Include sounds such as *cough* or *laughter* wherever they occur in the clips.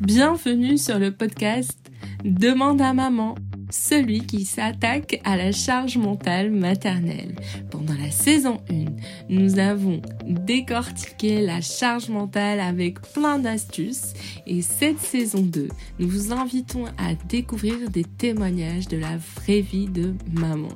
Bienvenue sur le podcast Demande à maman, celui qui s'attaque à la charge mentale maternelle. Pendant la saison 1, nous avons décortiqué la charge mentale avec plein d'astuces et cette saison 2, nous vous invitons à découvrir des témoignages de la vraie vie de maman.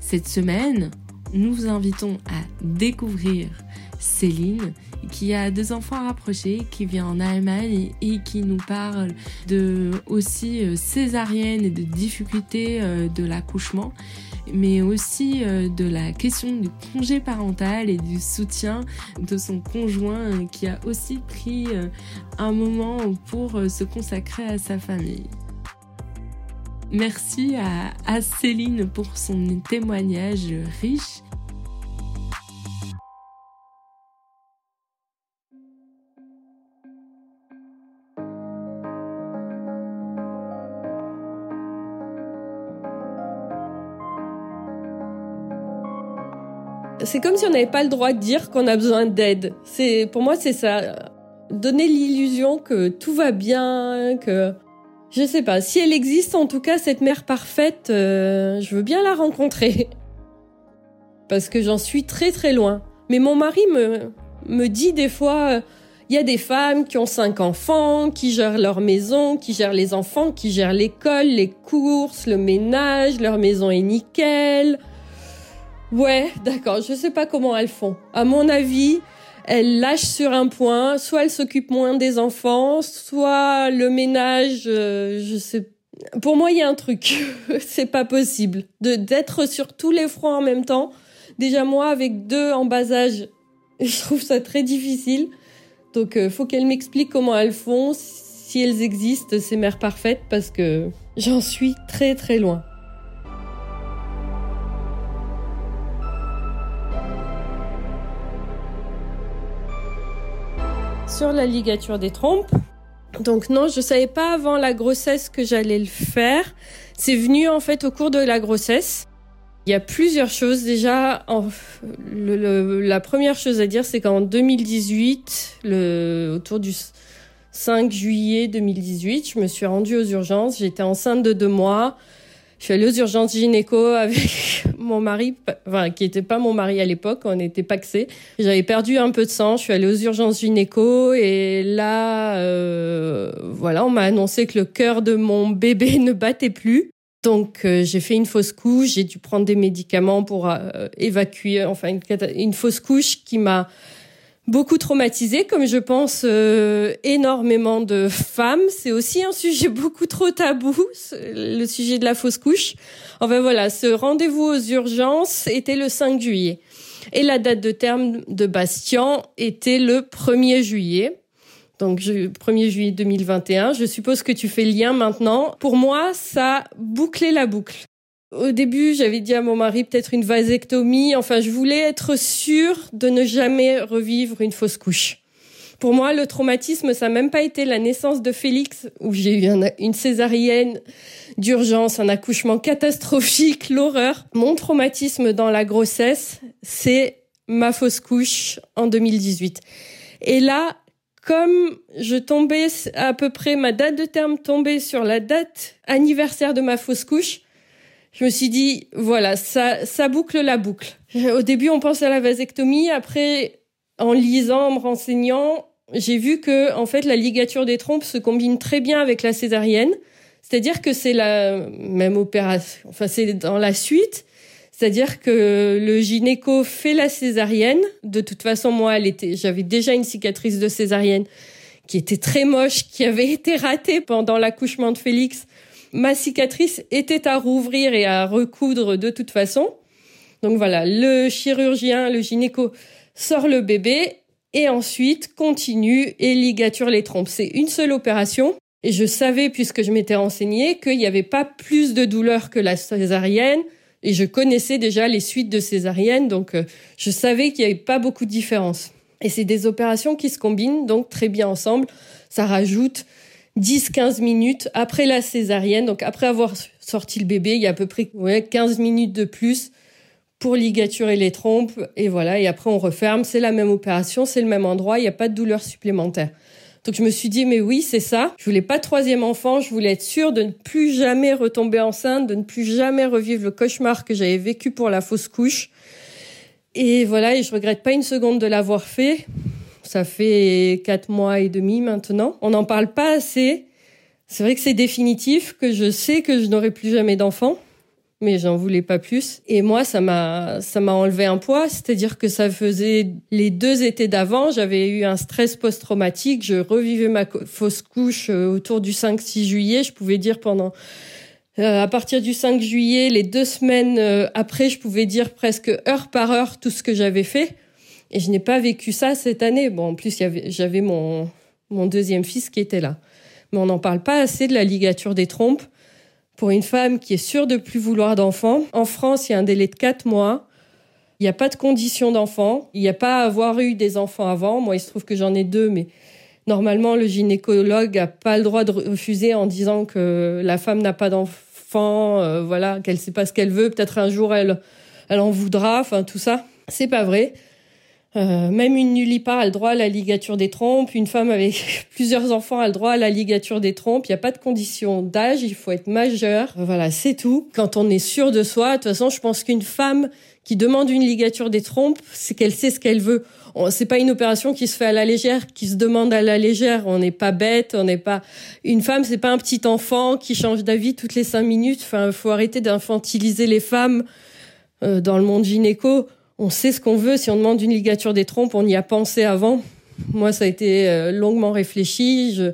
Cette semaine, nous vous invitons à découvrir Céline qui a deux enfants rapprochés, qui vient en Allemagne et qui nous parle de aussi euh, césarienne et de difficultés euh, de l'accouchement mais aussi euh, de la question du congé parental et du soutien de son conjoint qui a aussi pris un moment pour se consacrer à sa famille. Merci à, Céline pour son témoignage riche c'est comme si on n'avait pas le droit de dire qu'on a besoin d'aide. C'est pour moi c'est ça. Donner l'illusion que tout va bien, que je sais pas. Si elle existe, en tout cas cette mère parfaite, euh, je veux bien la rencontrer *laughs* parce que j'en suis très très loin. Mais mon mari me me dit des fois. il y a des femmes qui ont cinq enfants, qui gèrent leur maison, qui gèrent les enfants, qui gèrent l'école, les courses, le ménage, leur maison est nickel. Ouais, d'accord. Je sais pas comment elles font. À mon avis, elles lâchent sur un point. Soit elles s'occupent moins des enfants, soit le ménage, euh, je sais. Pour moi, il y a un truc. *laughs* c'est pas possible de d'être sur tous les fronts en même temps. Déjà moi, avec deux en bas âge, *laughs* je trouve ça très difficile. Donc, euh, faut qu'elles m'expliquent comment elles font, si elles existent, ces mères parfaites, parce que j'en suis très très loin. Sur la ligature des trompes. Donc non, je savais pas avant la grossesse que j'allais le faire. C'est venu en fait au cours de la grossesse. Il y a plusieurs choses déjà. la première chose à dire, c'est qu'en 2018, le, autour du 5 juillet 2018, je me suis rendue aux urgences. J'étais enceinte de deux mois. Je suis allée aux urgences gynéco avec *laughs* mon mari, enfin, qui n'était pas mon mari à l'époque, on était paxés. J'avais perdu un peu de sang, je suis allée aux urgences gynéco et là, euh, voilà, on m'a annoncé que le cœur de mon bébé *laughs* ne battait plus. Donc euh, j'ai fait une fausse couche, j'ai dû prendre des médicaments pour euh, évacuer, enfin une, une fausse couche qui m'a beaucoup traumatisée, comme je pense euh, énormément de femmes. C'est aussi un sujet *laughs* beaucoup trop tabou, le sujet de la fausse couche. Enfin voilà, ce rendez-vous aux urgences était le 5 juillet. Et la date de terme de Bastien était le 1er juillet. Donc, 1er juillet 2021. Je suppose que tu fais lien maintenant. Pour moi, ça bouclait la boucle. Au début, j'avais dit à mon mari peut-être une vasectomie. Enfin, je voulais être sûre de ne jamais revivre une fausse couche. Pour moi, le traumatisme, ça n'a même pas été la naissance de Félix, où j'ai eu une césarienne d'urgence, un accouchement catastrophique, *laughs* l'horreur. Mon traumatisme dans la grossesse, c'est ma fausse couche en 2018. Et là, comme je tombais à peu près, ma date de terme tombait sur la date anniversaire de ma fausse couche, je me suis dit, voilà, ça, boucle la boucle. Au début, on pense à la vasectomie. Après, en lisant, en me renseignant, j'ai vu que, en fait, la ligature des trompes se combine très bien avec la césarienne. C'est-à-dire que c'est la même opération. Enfin, c'est dans la suite. C'est-à-dire que le gynéco fait la césarienne. De toute façon, moi, elle était, j'avais déjà une cicatrice de césarienne qui était très moche, qui avait *laughs* été ratée pendant l'accouchement de Félix ma cicatrice était à rouvrir et à recoudre de toute façon. Donc voilà, le chirurgien, le gynéco sort le bébé et ensuite continue et ligature les trompes. C'est une seule opération. Et je savais, puisque je m'étais renseignée, qu'il n'y avait pas plus de douleur que la césarienne. Et je connaissais déjà les suites de césarienne, donc euh, je savais qu'il n'y avait pas beaucoup de différence. Et c'est des opérations qui se combinent donc très bien ensemble. Ça rajoute 10-15 minutes après la césarienne, donc après avoir sorti le bébé, il y a à peu près ouais, 15 minutes de plus pour ligaturer les trompes et voilà et après on referme, c'est la même opération, c'est le même endroit, il n'y a pas de douleur supplémentaire. Donc je me suis dit mais oui c'est ça. Je voulais pas de troisième enfant, je voulais être sûre de ne plus jamais retomber enceinte, de ne plus jamais revivre le cauchemar que j'avais vécu pour la fausse couche. Et voilà et je regrette pas une seconde de l'avoir fait. Ça fait quatre mois et demi maintenant. On n'en parle pas assez. C'est vrai que c'est définitif, que je sais que je n'aurai plus jamais d'enfant mais j'en voulais pas plus. Et moi, ça m'a, ça m'a enlevé un poids, c'est-à-dire que ça faisait les deux étés d'avant, j'avais eu un stress post-traumatique, je revivais ma fausse couche euh, autour du 5-6 juillet, je pouvais dire pendant, euh, à partir du 5 juillet, les deux semaines euh, après, je pouvais dire presque heure par heure tout ce que j'avais fait. Et je n'ai pas vécu ça cette année. Bon, en plus, j'avais mon, mon deuxième fils qui était là. Mais on n'en parle pas assez de la ligature des trompes pour une femme qui est sûre de plus vouloir d'enfants. En France, il y a un délai de 4 mois. Il n'y a pas de condition d'enfant. Il n'y a pas à avoir eu des enfants avant. Moi, il se trouve que j'en ai deux, mais normalement, le gynécologue n'a pas le droit de refuser en disant que la femme n'a pas d'enfant, euh, voilà, qu'elle sait pas ce qu'elle veut. Peut-être un jour, elle, elle en voudra. Enfin, tout ça. C'est pas vrai. Euh, même une nullipare a le droit à la ligature des trompes. Une femme avec *laughs* plusieurs enfants a le droit à la ligature des trompes. Il n'y a pas de condition d'âge, il faut être majeur. Voilà, c'est tout. Quand on est sûr de soi, de toute façon, je pense qu'une femme qui demande une ligature des trompes, c'est qu'elle sait ce qu'elle veut. C'est pas une opération qui se fait à la légère, qui se demande à la légère. On n'est pas bête, on n'est pas une femme, c'est pas un petit enfant qui change d'avis toutes les cinq minutes. Enfin, faut arrêter d'infantiliser les femmes euh, dans le monde gynéco on sait ce qu'on veut. Si on demande une ligature des trompes, on y a pensé avant. Moi, ça a été euh, longuement réfléchi. Je,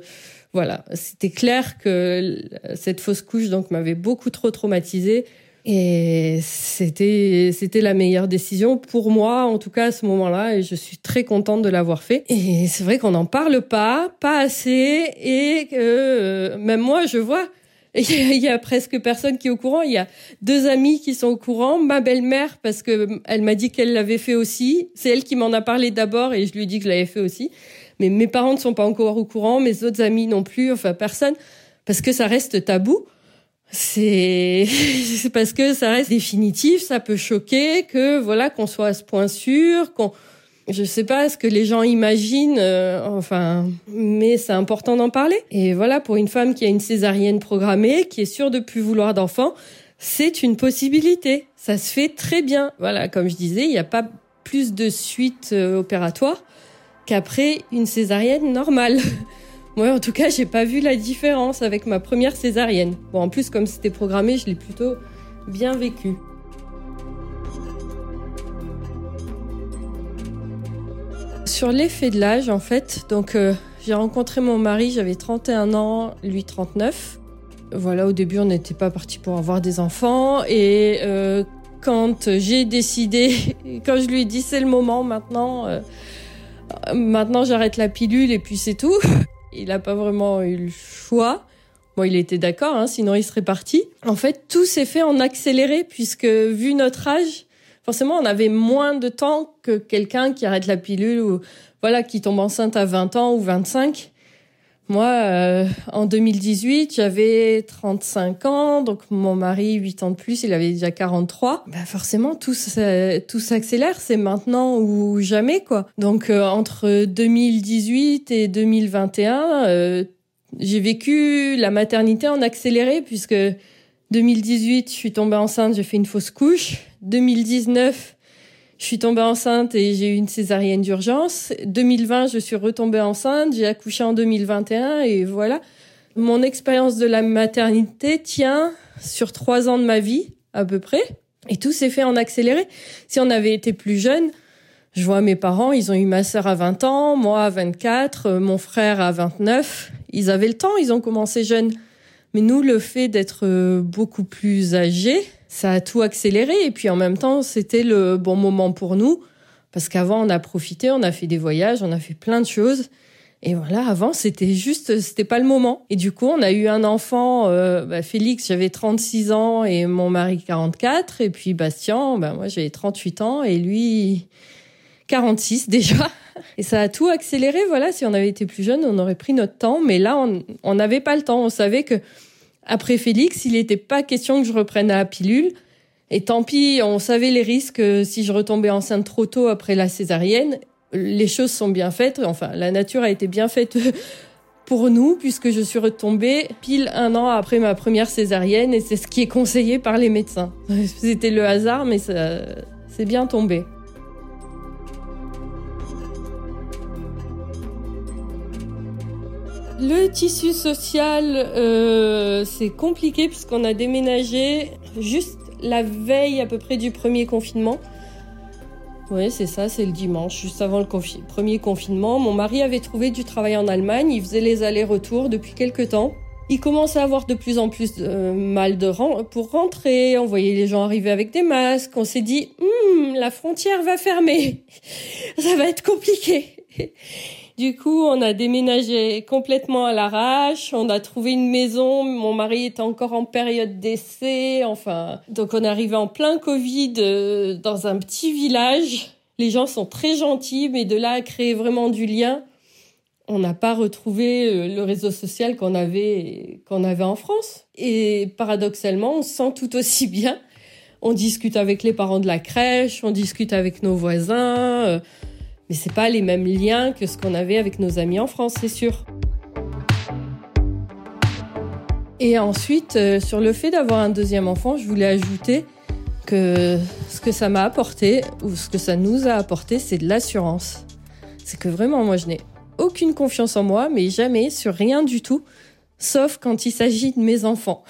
voilà, c'était clair que cette fausse couche donc m'avait beaucoup trop traumatisée et c'était c'était la meilleure décision pour moi en tout cas à ce moment-là et je suis très contente de l'avoir fait. Et c'est vrai qu'on n'en parle pas, pas assez et euh, même moi je vois il y a presque personne qui est au courant. Il y a deux amis qui sont au courant. Ma belle-mère, parce que elle m'a dit qu'elle l'avait fait aussi. C'est elle qui m'en a parlé d'abord et je lui ai dit que je l'avais fait aussi. Mais mes parents ne sont pas encore au courant, mes autres amis non plus, enfin personne, parce que ça reste tabou. *laughs* C'est parce que ça reste définitif, ça peut choquer que voilà qu'on soit à ce point sûr, qu'on je sais pas ce que les gens imaginent, euh, enfin, mais c'est important d'en parler. Et voilà, pour une femme qui a une césarienne programmée, qui est sûre de plus vouloir d'enfants, c'est une possibilité. Ça se fait très bien. Voilà, comme je disais, il n'y a pas plus de suite euh, opératoire qu'après une césarienne normale. *laughs* Moi, en tout cas, j'ai pas vu la différence avec ma première césarienne. Bon, en plus, comme c'était programmé, je l'ai plutôt bien vécu. Sur l'effet de l'âge, en fait, donc euh, j'ai rencontré mon mari, j'avais 31 ans, lui 39. Voilà, au début, on n'était pas parti pour avoir des enfants. Et euh, quand j'ai décidé, *laughs* quand je lui ai dit c'est le moment maintenant, euh, maintenant j'arrête la pilule et puis c'est tout. *laughs* Il n'a pas vraiment eu le choix. Bon, il était d'accord, hein, sinon il serait parti. En fait, tout s'est fait en accéléré puisque vu notre âge, forcément, on avait moins de temps que quelqu'un qui arrête la pilule ou voilà qui tombe enceinte à 20 ans ou 25. Moi, euh, en 2018, j'avais 35 ans, donc mon mari, 8 ans de plus, il avait déjà 43. Ben forcément, tout, tout s'accélère, c'est maintenant ou jamais, quoi. Donc, euh, entre 2018 et 2021, euh, j'ai vécu la maternité en accéléré, puisque 2018, je suis tombée enceinte, j'ai fait une fausse couche. 2019, je suis tombée enceinte et j'ai eu une césarienne d'urgence. 2020, je suis retombée enceinte, j'ai accouché en 2021 et voilà. Mon expérience de la maternité tient sur trois ans de ma vie, à peu près. Et tout s'est fait en accéléré. Si on avait été plus jeune, je vois mes parents, ils ont eu ma sœur à 20 ans, moi à 24, mon frère à 29. Ils avaient le temps, ils ont commencé jeunes. Mais nous, le fait d'être euh, beaucoup plus âgés, ça a tout accéléré. Et puis en même temps, c'était le bon moment pour nous. Parce qu'avant, on a profité, on a fait des voyages, on a fait plein de choses. Et voilà, avant, c'était juste, c'était pas le moment. Et du coup, on a eu un enfant, euh, bah, Félix, j'avais 36 ans et mon mari 44. Et puis Bastien, bah, moi, j'avais 38 ans et lui 46 déjà. Et ça a tout accéléré. Voilà, si on avait été plus jeune, on aurait pris notre temps. Mais là, on n'avait pas le temps. On savait que après Félix, il n'était pas question que je reprenne la pilule. Et tant pis, on savait les risques si je retombais enceinte trop tôt après la césarienne. Les choses sont bien faites, enfin la nature a été bien faite *laughs* pour nous puisque je suis retombée pile un an après ma première césarienne et c'est ce qui est conseillé par les médecins. *laughs* C'était le hasard mais c'est bien tombé. Le tissu social, euh, c'est compliqué puisqu'on a déménagé juste la veille à peu près du premier confinement. Oui, c'est ça, c'est le dimanche, juste avant le premier confinement. Mon mari avait trouvé du travail en Allemagne, il faisait les allers-retours depuis quelques temps. Il commençait à avoir de plus en plus de mal de pour rentrer. On voyait les gens arriver avec des masques. On s'est dit, hum, la frontière va fermer. *laughs* Ça va être compliqué. Du coup, on a déménagé complètement à l'arrache. On a trouvé une maison. Mon mari était encore en période d'essai. Enfin, donc on arrivé en plein Covid euh, dans un petit village. Les gens sont très gentils, mais de là à créer vraiment du lien, on n'a pas retrouvé euh, le réseau social qu'on avait qu'on avait en France. Et paradoxalement, on se sent tout aussi *laughs* bien. On discute avec les parents de la crèche, on discute avec nos voisins. Euh, mais c'est pas les mêmes liens que ce qu'on avait avec nos amis en France, c'est sûr. Et ensuite, euh, sur le fait d'avoir un deuxième enfant, je voulais ajouter que ce que ça m'a apporté, ou ce que ça nous a apporté, c'est de l'assurance. C'est que vraiment, moi, je n'ai aucune confiance en moi, mais jamais sur rien du tout, sauf quand il s'agit de mes enfants.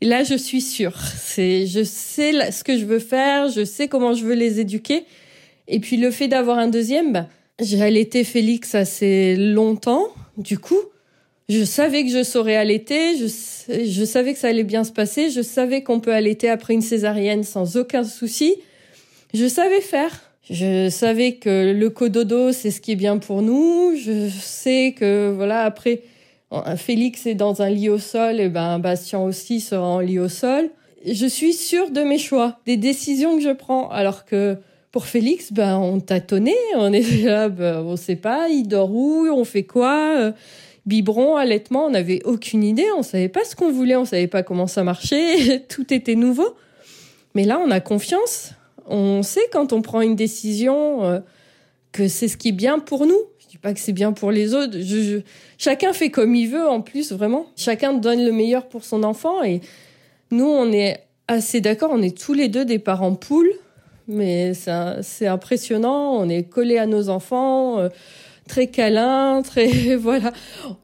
Et là, je suis sûre. C'est, je sais ce que je veux faire, je sais comment je veux les éduquer, et puis le fait d'avoir un deuxième, bah, j'ai allaité Félix assez longtemps. Du coup, je savais que je saurais allaiter, je, je savais que ça allait bien se passer, je savais qu'on peut allaiter après une césarienne sans aucun souci. Je savais faire. Je savais que le cododo, c'est ce qui est bien pour nous. Je sais que, voilà, après, Félix est dans un lit au sol, et ben, Bastien aussi sera en lit au sol. Je suis sûre de mes choix, des décisions que je prends, alors que pour Félix, ben, on tâtonnait, on est *laughs* là, ben, on sait pas, il dort où, on fait quoi, euh, biberon, allaitement, on n'avait aucune idée, on savait pas ce qu'on voulait, on savait pas comment ça marchait, *laughs* tout était nouveau. Mais là, on a confiance, on sait quand on prend une décision euh, que c'est ce qui est bien pour nous. Je dis pas que c'est bien pour les autres. Chacun fait comme il veut en plus, vraiment. Chacun donne le meilleur pour son enfant et nous, on est assez d'accord, on est tous les deux des parents poules mais c'est impressionnant. On est collé à nos enfants, euh, très câlin, *laughs* très voilà.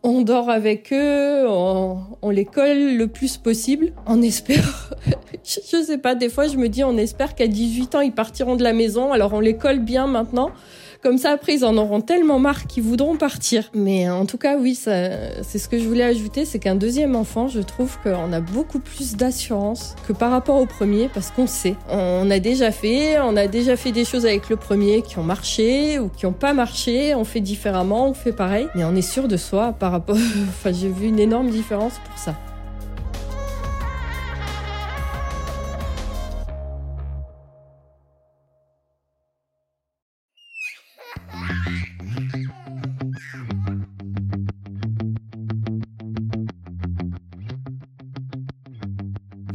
On dort avec eux, on, les colle le plus possible. On espère, *laughs* je sais pas. Des fois, je me dis, on espère qu'à 18 ans, ils partiront de la maison. Alors, on les colle bien maintenant. Comme ça, après, ils en auront tellement marre qu'ils voudront partir. Mais en tout cas, oui, c'est ce que je voulais ajouter, c'est qu'un deuxième enfant, je trouve qu'on a beaucoup plus d'assurance que par rapport au premier, parce qu'on sait. On a déjà fait, on a déjà fait des choses avec le premier qui ont marché ou qui n'ont pas marché. On fait différemment, on fait pareil, mais on est sûr de soi par rapport. *laughs* enfin, j'ai vu une énorme différence pour ça.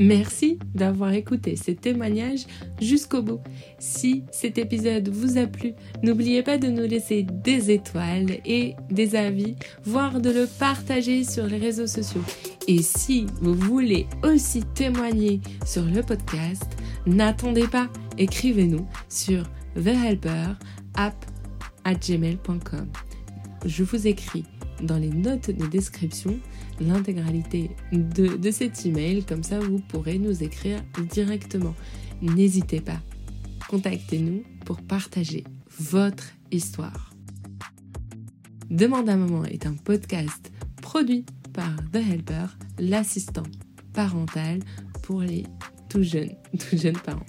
Merci d'avoir écouté ces témoignages jusqu'au bout. Si cet épisode vous a plu, n'oubliez pas de nous laisser des étoiles et des avis, voire de le partager sur les réseaux sociaux. Et si vous voulez aussi témoigner sur le podcast, n'attendez pas, écrivez-nous sur thehelperapp@gmail.com. Je vous écris dans les notes de description l'intégralité de, cet email, comme ça vous pourrez nous écrire directement. N'hésitez pas, contactez-nous pour partager votre histoire. Demande à maman est un podcast produit par The Helper, l'assistant parental pour les tout jeunes, *laughs* tout jeunes parents.